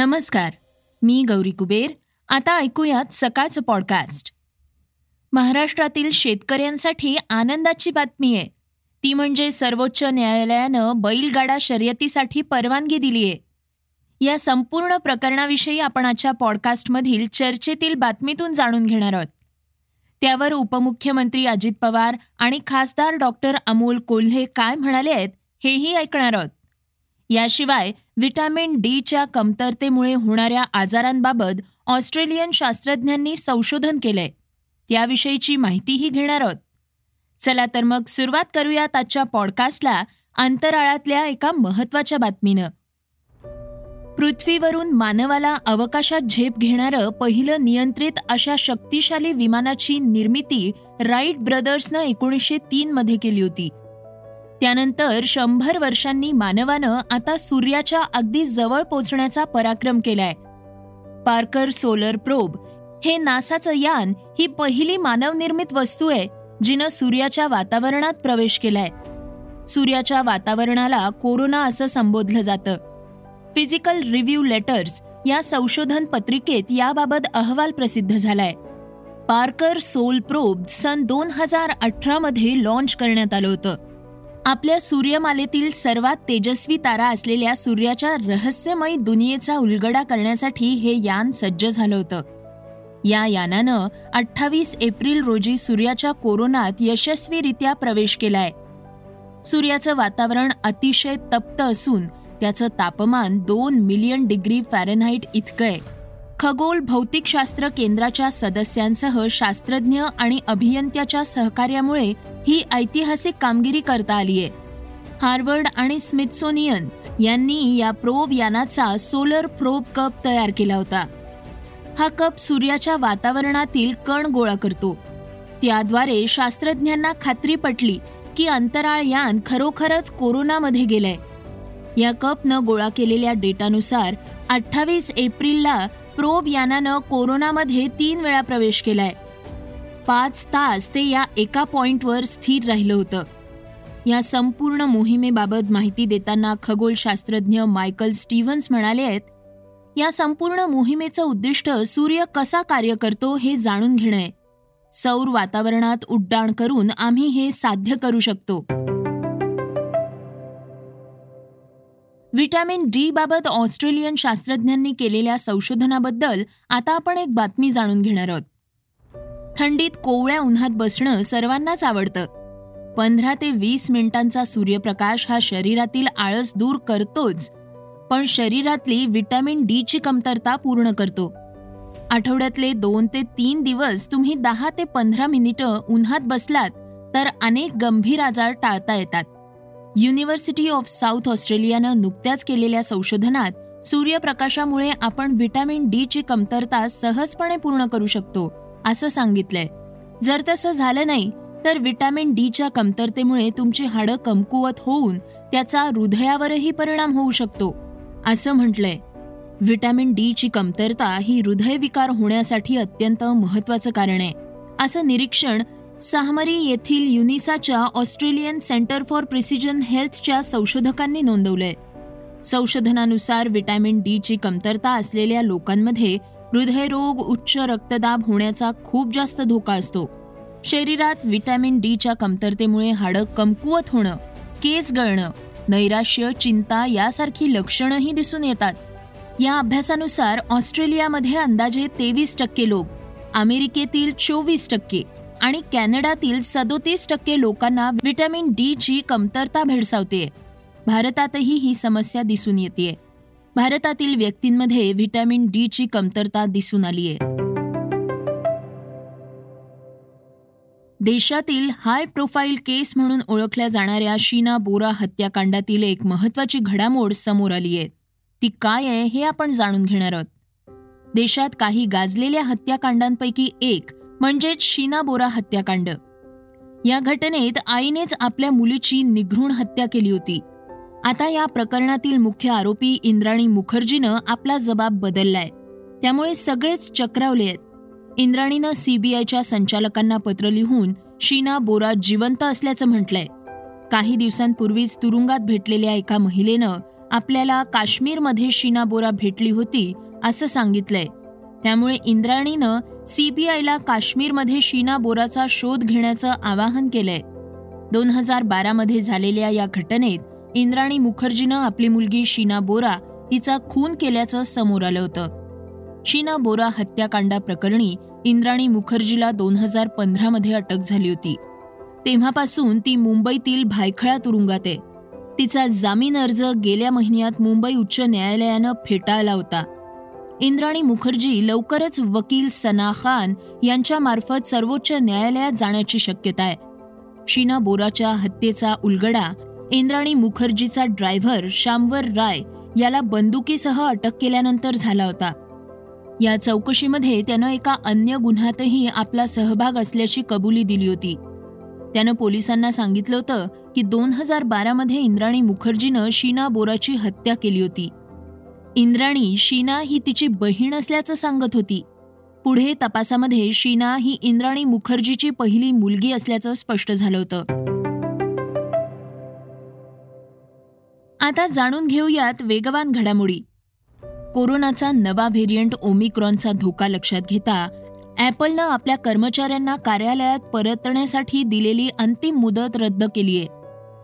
नमस्कार मी गौरी कुबेर. आता ऐकूयात सकाळचं पॉडकास्ट महाराष्ट्रातील शेतकऱ्यांसाठी आनंदाची बातमी आहे. ती म्हणजे सर्वोच्च न्यायालयानं बैलगाडा शर्यतीसाठी परवानगी दिली आहे. या संपूर्ण प्रकरणाविषयी आपण आजच्या पॉडकास्टमधील चर्चेतील बातमीतून जाणून घेणार आहोत. त्यावर उपमुख्यमंत्री अजित पवार आणि खासदार डॉक्टर अमोल कोल्हे काय म्हणाले आहेत हेही ऐकणार आहोत. याशिवाय व्हिटॅमिन डीच्या कमतरतेमुळे होणाऱ्या आजारांबाबत ऑस्ट्रेलियन शास्त्रज्ञांनी संशोधन केलंय. त्याविषयीची माहितीही घेणार आहोत. चला तर मग सुरुवात करूयात आजच्या पॉडकास्टला अंतराळातल्या एका महत्त्वाच्या बातमीनं. पृथ्वीवरून मानवाला अवकाशात झेप घेणारं पहिलं नियंत्रित अशा शक्तिशाली विमानाची निर्मिती राईट ब्रदर्सनं एकोणीसशे तीन मध्ये केली होती. त्यानंतर शंभर वर्षांनी मानवानं आता सूर्याच्या अगदी जवळ पोचण्याचा पराक्रम केलाय. पार्कर सोलर प्रोब हे नासाचं यान ही पहिली मानवनिर्मित वस्तू आहे जिनं सूर्याच्या वातावरणात प्रवेश केलाय. सूर्याच्या वातावरणाला कोरोना असं संबोधलं जातं. फिजिकल रिव्ह्यू लेटर्स या संशोधन पत्रिकेत याबाबत अहवाल प्रसिद्ध झालाय. पार्कर सोल प्रोब सन दोन हजार अठरामध्ये लॉन्च करण्यात आलं होतं. आपल्या सूर्यमालेतील सर्वात तेजस्वी तारा असलेल्या सूर्याच्या रहस्यमयी दुनियेचा उलगडा करण्यासाठी हे यान सज्ज झालं होतं. या यानानं अठ्ठावीस एप्रिल रोजी सूर्याच्या कोरोनात यशस्वीरित्या प्रवेश केलाय. सूर्याचं वातावरण अतिशय तप्त असून त्याचं तापमान दोन मिलियन डिग्री फॅरनहाईट इतकं आहे. खगोल भौतिकशास्त्र केंद्राच्या सदस्यांसह शास्त्रज्ञ आणि अभियंत्याच्या सहकार्यामुळे ही ऐतिहासिक कामगिरी करता आलीय हार्वर्ड आणि स्मिथसोनियन यांनी या प्रोब यानाचा सोलर प्रोब कप तयार केला होता. हा कप सूर्याच्या वातावरणातील कण गोळा करतो. त्याद्वारे शास्त्रज्ञांना खात्री पटली की अंतराळ यान खरोखरच कोरोनामध्ये गेलंय. या कपनं गोळा केलेल्या डेटानुसार अठ्ठावीस एप्रिलला प्रोब यानानं कोरोनामध्ये तीन वेळा प्रवेश केलाय. पाच तास ते या एका पॉइंटवर स्थिर राहिलं होतं. या संपूर्ण मोहिमेबाबत माहिती देताना खगोलशास्त्रज्ञ मायकल स्टीव्हन्स म्हणाले आहेत या संपूर्ण मोहिमेचं उद्दिष्ट सूर्य कसा कार्य करतो हे जाणून घेणं आहे. सौर वातावरणात उड्डाण करून आम्ही हे साध्य करू शकतो. व्हिटॅमिन डी बाबत ऑस्ट्रेलियन शास्त्रज्ञांनी केलेल्या संशोधनाबद्दल आता आपण एक बातमी जाणून घेणार आहोत. थंडीत कोवळ्या उन्हात बसणं सर्वांनाच आवडतं. पंधरा ते वीस मिनिटांचा सूर्यप्रकाश हा शरीरातील आळस दूर करतोच पण शरीरातली व्हिटॅमिन डीची कमतरता पूर्ण करतो. आठवड्यातले दोन ते तीन दिवस तुम्ही दहा ते पंधरा मिनिटं उन्हात बसलात तर अनेक गंभीर आजार टाळता येतात. युनिव्हर्सिटी ऑफ साऊथ ऑस्ट्रेलियानं नुकत्याच केलेल्या संशोधनात सूर्यप्रकाशामुळे आपण व्हिटॅमिन डी ची कमतरता सहजपणे पूर्ण करू शकतो असं सांगितलंय. जर तसं झालं नाही तर व्हिटॅमिन डीच्या कमतरतेमुळे तुमची हाडं कमकुवत होऊन त्याचा हृदयावरही परिणाम होऊ शकतो असं म्हटलंय. व्हिटॅमिन डीची कमतरता ही हृदयविकार होण्यासाठी अत्यंत महत्वाचं कारण आहे असं निरीक्षण साहमरी येथील युनिसाच्या ऑस्ट्रेलियन सेंटर फॉर प्रिसिजन हेल्थच्या संशोधकांनी नोंदवलंय. संशोधनानुसार व्हिटॅमिन डीची कमतरता असलेल्या लोकांमध्ये हृदयरोग उच्च रक्तदाब होण्याचा खूप जास्त धोका असतो. शरीरात व्हिटॅमिन डीच्या कमतरतेमुळे हाडं कमकुवत होणं केस गळणं नैराश्य चिंता यासारखी लक्षणंही दिसून येतात. या अभ्यासानुसार ऑस्ट्रेलियामध्ये अंदाजे तेवीस टक्के लोक अमेरिकेतील चोवीस टक्के आणि कॅनडातील सदोतीस टक्के लोकांना व्हिटॅमिन डीची कमतरता भेडसावते भारतातही ही समस्या दिसून येते भारतातील व्यक्तींमध्ये व्हिटॅमिन डीची कमतरता दिसून आलीये. देशातील हाय प्रोफाईल केस म्हणून ओळखल्या जाणाऱ्या शीना बोरा हत्याकांडातील एक महत्वाची घडामोड समोर आली आहे ती काय आहे हे आपण जाणून घेणार आहोत. देशात काही गाजलेल्या हत्याकांडांपैकी एक म्हणजेच शीना बोरा हत्याकांड. या घटनेत आईनेच आपल्या मुलीची निघृण हत्या केली होती. आता या प्रकरणातील मुख्य आरोपी इंद्राणी मुखर्जीनं आपला जबाब बदललाय. त्यामुळे सगळेच चक्रावले आहेत. इंद्राणीनं सीबीआयच्या संचालकांना पत्र लिहून शीना बोरा जिवंत असल्याचं म्हटलंय. काही दिवसांपूर्वीच तुरुंगात भेटलेल्या एका महिलेनं आपल्याला काश्मीरमध्ये शीना बोरा भेटली होती असं सांगितलंय. त्यामुळे इंद्राणीनं सीबीआयला काश्मीरमध्ये शीना बोराचा शोध घेण्याचं आवाहन केलंय. दोन हजार बारामध्ये झालेल्या या घटनेत इंद्राणी मुखर्जीनं आपली मुलगी शीना बोरा हिचा खून केल्याचं समोर आलं होतं. शीना बोरा हत्याकांडाप्रकरणी इंद्राणी मुखर्जीला दोन हजार पंधरामध्ये अटक झाली होती. तेव्हापासून ती मुंबईतील भायखळा तुरुंगात आहे. तिचा जामीन अर्ज गेल्या महिन्यात मुंबई उच्च न्यायालयानं फेटाळला होता. इंद्राणी मुखर्जी लवकरच वकील सना खान यांच्यामार्फत सर्वोच्च न्यायालयात जाण्याची शक्यता आहे. शीना बोराच्या हत्येचा उलगडा इंद्राणी मुखर्जीचा ड्रायव्हर श्यामवर राय याला बंदुकीसह अटक केल्यानंतर झाला होता. या चौकशीमध्ये त्यानं एका अन्य गुन्ह्यातही आपला सहभाग असल्याची कबुली दिली होती. त्यानं पोलिसांना सांगितलं होतं की दोन हजार बारामध्ये इंद्राणी मुखर्जीनं शीना बोराची हत्या केली होती. इंद्राणी शीना ही तिची बहीण असल्याचं सांगत होती. पुढे तपासामध्ये शीना ही इंद्राणी मुखर्जीची पहिली मुलगी असल्याचं स्पष्ट झालं होतं. आता जाणून घेऊयात वेगवान घडामोडी. कोरोनाचा नवा व्हेरियंट ओमिक्रॉनचा धोका लक्षात घेता ॲपलनं आपल्या कर्मचाऱ्यांना कार्यालयात परतण्यासाठी दिलेली अंतिम मुदत रद्द केली आहे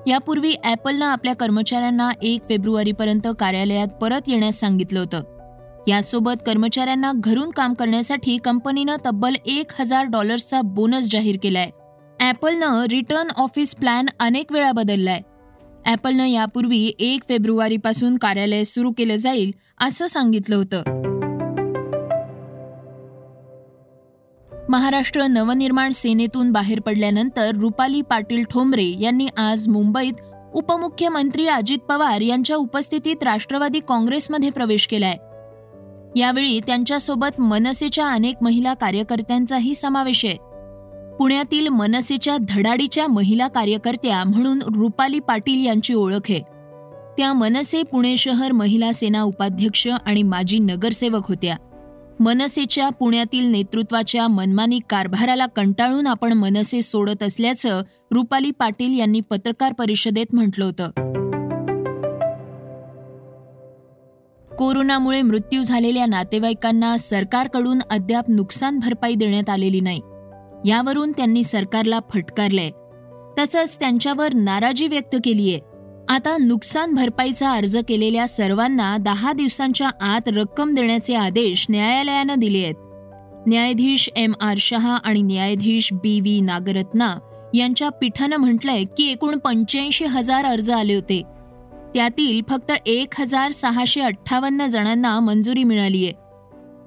यापूर्वी ॲपलनं आपल्या कर्मचाऱ्यांना एक फेब्रुवारीपर्यंत कार्यालयात परत येण्यास सांगितलं होतं. यासोबत कर्मचाऱ्यांना घरून काम करण्यासाठी कंपनीनं तब्बल एक हजार डॉलर्सचा बोनस जाहीर केलाय. ॲपलनं रिटर्न ऑफिस प्लॅन अनेक वेळा बदललाय. ॲपलनं यापूर्वी एक फेब्रुवारीपासून कार्यालय सुरू केलं जाईल असं सांगितलं होतं. महाराष्ट्र नवनिर्माण सेनेतून बाहेर पडल्यानंतर रुपाली पाटील ठोंबरे यांनी आज मुंबईत उपमुख्यमंत्री अजित पवार यांच्या उपस्थितीत राष्ट्रवादी काँग्रेसमध्ये प्रवेश केलाय. यावेळी त्यांच्यासोबत मनसेच्या अनेक महिला कार्यकर्त्यांचाही समावेश आहे. पुण्यातील मनसेच्या धडाडीच्या महिला कार्यकर्त्या म्हणून रुपाली पाटील यांची ओळख आहे. त्या मनसे पुणे शहर महिला सेना उपाध्यक्ष आणि माजी नगरसेवक होत्या. मनसेच्या पुण्यातील नेतृत्वाच्या मनमानी कारभाराला कंटाळून आपण मनसे सोडत असल्याचं रुपाली पाटील यांनी पत्रकार परिषदेत म्हटलं होतं. कोरोनामुळे मृत्यू झालेल्या नातेवाईकांना सरकारकडून अद्याप नुकसान भरपाई देण्यात आलेली नाही. यावरून त्यांनी सरकारला फटकारलंय. तसंच त्यांच्यावर नाराजी व्यक्त केलीय. आता नुकसान भरपाईचा अर्ज केलेल्या सर्वांना दहा दिवसांच्या आत रक्कम देण्याचे आदेश न्यायालयानं दिले आहेत. न्यायाधीश एम आर शहा आणि न्यायाधीश बी व्ही नागरत्ना यांच्या पीठानं म्हटलंय की एकूण पंच्याऐंशी हजार अर्ज आले होते. त्यातील फक्त एक हजार सहाशे अठ्ठावन्न जणांना मंजुरी मिळालीय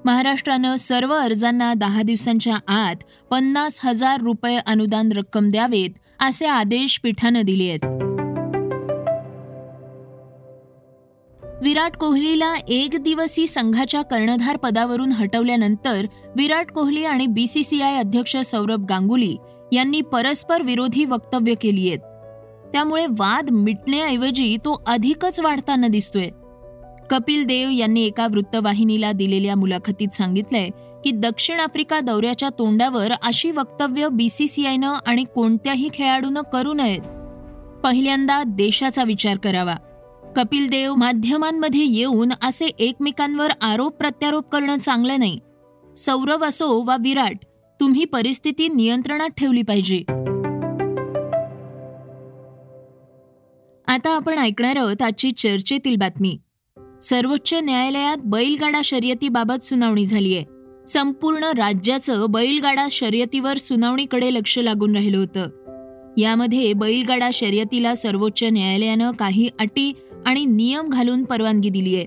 महाराष्ट्रानं सर्व अर्जांना दहा दिवसांच्या आत पन्नास हजार रुपये अनुदान रक्कम द्यावेत असे आदेश पीठानं दिले आहेत. विराट कोहलीला एक दिवसी संघाच्या कर्णधार पदावरून हटवल्यानंतर विराट कोहली आणि बीसीसीआय अध्यक्ष सौरभ गांगुली यांनी परस्पर विरोधी वक्तव्य केली आहेत. त्यामुळे वाद मिटण्याऐवजी तो अधिकच वाढताना दिसतोय. कपिल देव यांनी एका वृत्तवाहिनीला दिलेल्या मुलाखतीत सांगितलंय की दक्षिण आफ्रिका दौऱ्याच्या तोंडावर अशी वक्तव्य बीसीसीआयनं आणि कोणत्याही खेळाडूनं करू नयेत. पहिल्यांदा देशाचा विचार करावा. कपिल देव माध्यमांमध्ये येऊन असे एकमेकांवर आरोप प्रत्यारोप करणं चांगलं नाही. सौरव असो वा विराट तुम्ही परिस्थिती नियंत्रणात ठेवली पाहिजे. आता आपण ऐकणार आहोत आजची चर्चेतील बातमी. सर्वोच्च न्यायालयात बैलगाडा शर्यतीबाबत सुनावणी झाली आहे संपूर्ण राज्याचं बैलगाडा शर्यतीवर सुनावणीकडे लक्ष लागून राहिलं होतं. यामध्ये बैलगाडा शर्यतीला सर्वोच्च न्यायालयानं काही अटी आणि नियम घालून परवानगी दिली आहे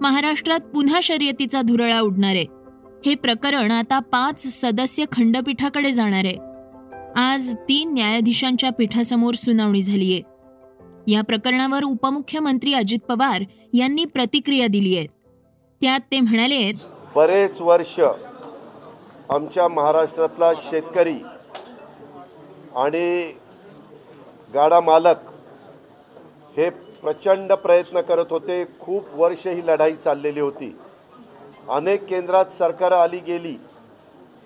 महाराष्ट्रात पुन्हा शर्यतीचा धुरळा उडणार. आहे हे प्रकरण आता पाच सदस्य खंडपीठाकडे जाणार. आहे आज तीन न्यायाधीशांच्या पीठासमोर सुनावणी झाली आहे या प्रकरणावर उपमुख्यमंत्री अजित पवार यांनी प्रतिक्रिया दिली आहे त्यात ते म्हणाले बरेच वर्ष आमच्या महाराष्ट्रातला शेतकरी आणि गाडा मालक हे प्रचंड प्रयत्न करत होते. खूप वर्ष ही लढाई चाललेली होती. अनेक केंद्रात सरकारं आली गेली.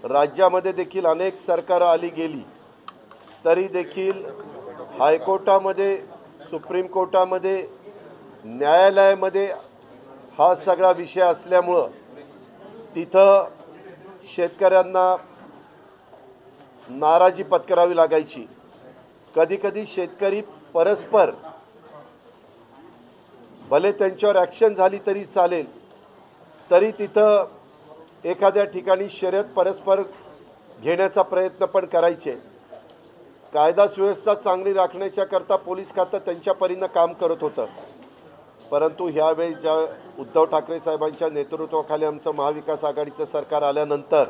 राज्यामध्ये देखील अनेक सरकारं आली गेली. तरी देखील हायकोर्टामध्ये सुप्रीम कोर्टामध्ये न्यायालयामध्ये हा सगळा विषय असल्यामुळं तिथं शेतकऱ्यांना नाराजी पत्करावी लागायची. कधीकधी शेतकरी परस्पर भले त्यांच्यावर ॲक्शन झाली तरी चालेल तरी तिथं एखाद्या ठिकाणी शर्यत परस्पर घेण्याचा प्रयत्न पण करायचे. कायदा सुव्यवस्था चांगली राखण्याच्या करता पोलीस खातं त्यांच्या परीनं काम करत होतं. परंतु ह्यावेळी ज्या उद्धव ठाकरे साहेबांच्या नेतृत्वाखाली आमचं महाविकास आघाडीचं सरकार आल्यानंतर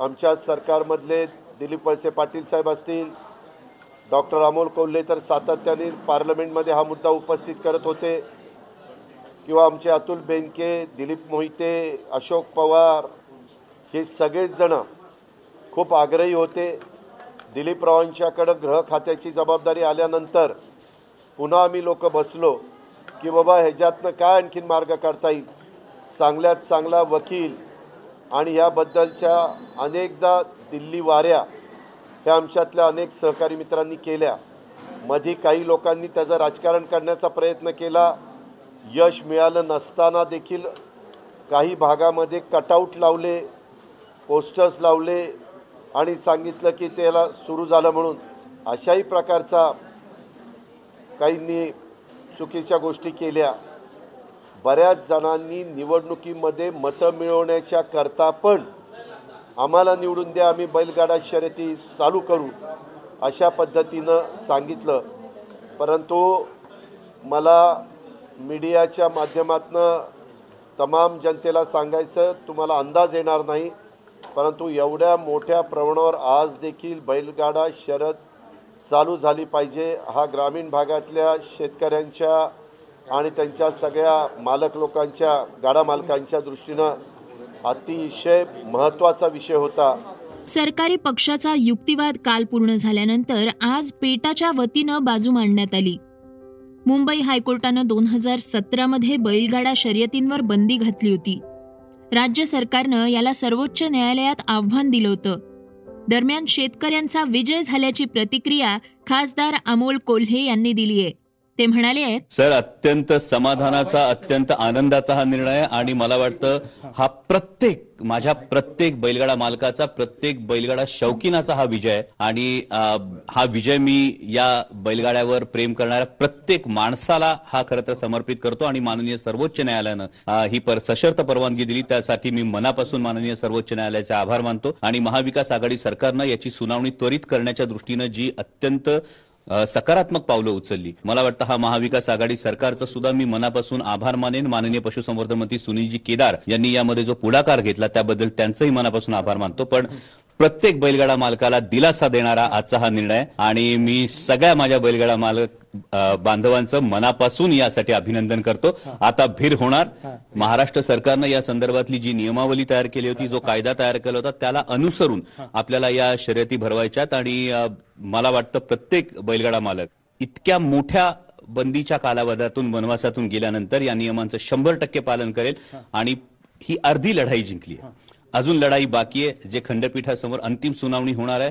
आमच्या सरकारमधले दिलीप वळसे पाटील साहेब असतील डॉक्टर अमोल कोल्हे तर सातत्याने पार्लमेंटमध्ये हा मुद्दा उपस्थित करत होते. किंवा आमचे अतुल बेनके दिलीप मोहिते अशोक पवार हे सगळेचजणं खूप आग्रही होते. दिलीपरावांच्याकडं गृह खात्याची जबाबदारी आल्यानंतर पुन्हा आम्ही लोक बसलो की बाबा ह्याच्यातनं काय आणखीन मार्ग काढता येईल? चांगल्यात चांगला वकील आणि याबद्दलच्या अनेकदा दिल्ली वाऱ्या ह्या आमच्यातल्या अनेक सहकारी मित्रांनी केल्या. मध्ये काही लोकांनी त्याचं राजकारण करण्याचा प्रयत्न केला. यश मिळालं नसताना देखील काही भागामध्ये कटआउट लावले पोस्टर्स लावले आणि सांगितलं की त्याला सुरू झालं म्हणून. अशाही प्रकारचा काहींनी चुकीच्या गोष्टी केल्या. बऱ्याच जणांनी निवडणुकीमध्ये मतं मिळवण्याच्या करता पण आम्हाला निवडून द्या आम्ही बैलगाडा शर्यती चालू करू अशा पद्धतीनं सांगितलं. परंतु मला मीडियाच्या माध्यमातनं तमाम जनतेला सांगायचं तुम्हाला अंदाज येणार नाही. परंतु एवढ्या मोठ्या प्रमाणावर आज देखील बैलगाडा शर्यत चालू झाली पाहिजे. हा ग्रामीण भागातल्या शेतकऱ्यांच्या आणि त्यांच्या सगळ्या मालक लोकांच्या गाडा मालकांच्या दृष्टीनं अतिशय महत्त्वाचा विषय होता. सरकारी पक्षाचा युक्तिवाद काल पूर्ण झाल्यानंतर आज पेटाच्या वतीनं बाजू मांडण्यात आली. मुंबई हायकोर्टानं दोन हजार सतरामध्ये बैलगाडा शर्यतींवर बंदी घातली होती. राज्य सरकारनं याला सर्वोच्च न्यायालयात आव्हान दिलं होतं. दरम्यान शेतकऱ्यांचा विजय झाल्याची प्रतिक्रिया खासदार अमोल कोल्हे यांनी दिली आहे ते म्हणाले सर अत्यंत समाधानाचा अत्यंत आनंदाचा हा निर्णय आणि मला वाटतं हा प्रत्येक माझ्या प्रत्येक बैलगाडा मालकाचा प्रत्येक बैलगाडा शौकीनाचा हा विजय आणि हा विजय मी या बैलगाड्यावर प्रेम करणाऱ्या प्रत्येक माणसाला हा खरं तर समर्पित करतो आणि माननीय सर्वोच्च न्यायालयानं ही पर सशर्त परवानगी दिली. त्यासाठी मी मनापासून माननीय सर्वोच्च न्यायालयाचे आभार मानतो. आणि महाविकास आघाडी सरकारनं याची सुनावणी त्वरित करण्याच्या दृष्टीनं जी अत्यंत सकारात्मक पावलं उचलली. मला वाटतं हा महाविकास आघाडी सरकारचा सुद्धा मी मनापासून आभार मानेन. माननीय पशुसंवर्धन मंत्री सुनीलजी केदार यांनी यामध्ये जो पुढाकार घेतला त्याबद्दल त्यांचंही मनापासून आभार मानतो. पण प्रत्येक बैलगाडा मालकाला दिलासा देणारा आजचा हा निर्णय आणि मी सगळ्या माझ्या बैलगाडा मालक बांधवांचं मनापासून यासाठी अभिनंदन करतो. आता भीर होणार. महाराष्ट्र सरकारनं या संदर्भातली जी नियमावली तयार केली होती जो कायदा तयार केला होता त्याला अनुसरून आपल्याला या शर्यती भरवायच्यात आणि मला वाटतं प्रत्येक बैलगाडा मालक इतक्या मोठ्या बंदीच्या कालावधातून वनवासातून गेल्यानंतर या नियमांचं शंभर टक्के पालन करेल आणि ही अर्धी लढाई जिंकली आहे. अजून लढाई बाकी आहे जे खंडपीठासमोर अंतिम सुनावणी होणार आहे.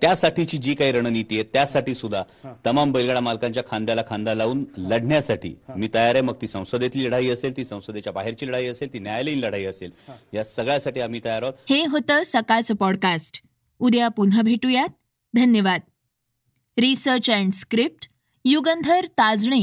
त्यासाठीची जी काही रणनीती आहे त्यासाठी सुद्धा तमाम बैलगाडा मालकांच्या खांद्याला खांदा लावून लढण्यासाठी मी तयार आहे. मग ती संसदेतली लढाई असेल ती संसदेच्या बाहेरची लढाई असेल ती न्यायालयीन लढाई असेल या सगळ्यासाठी आम्ही तयार आहोत. हे होतं सकाळचं पॉडकास्ट उद्या पुन्हा भेटूयात. धन्यवाद. Research and script Yugandhar Tajane.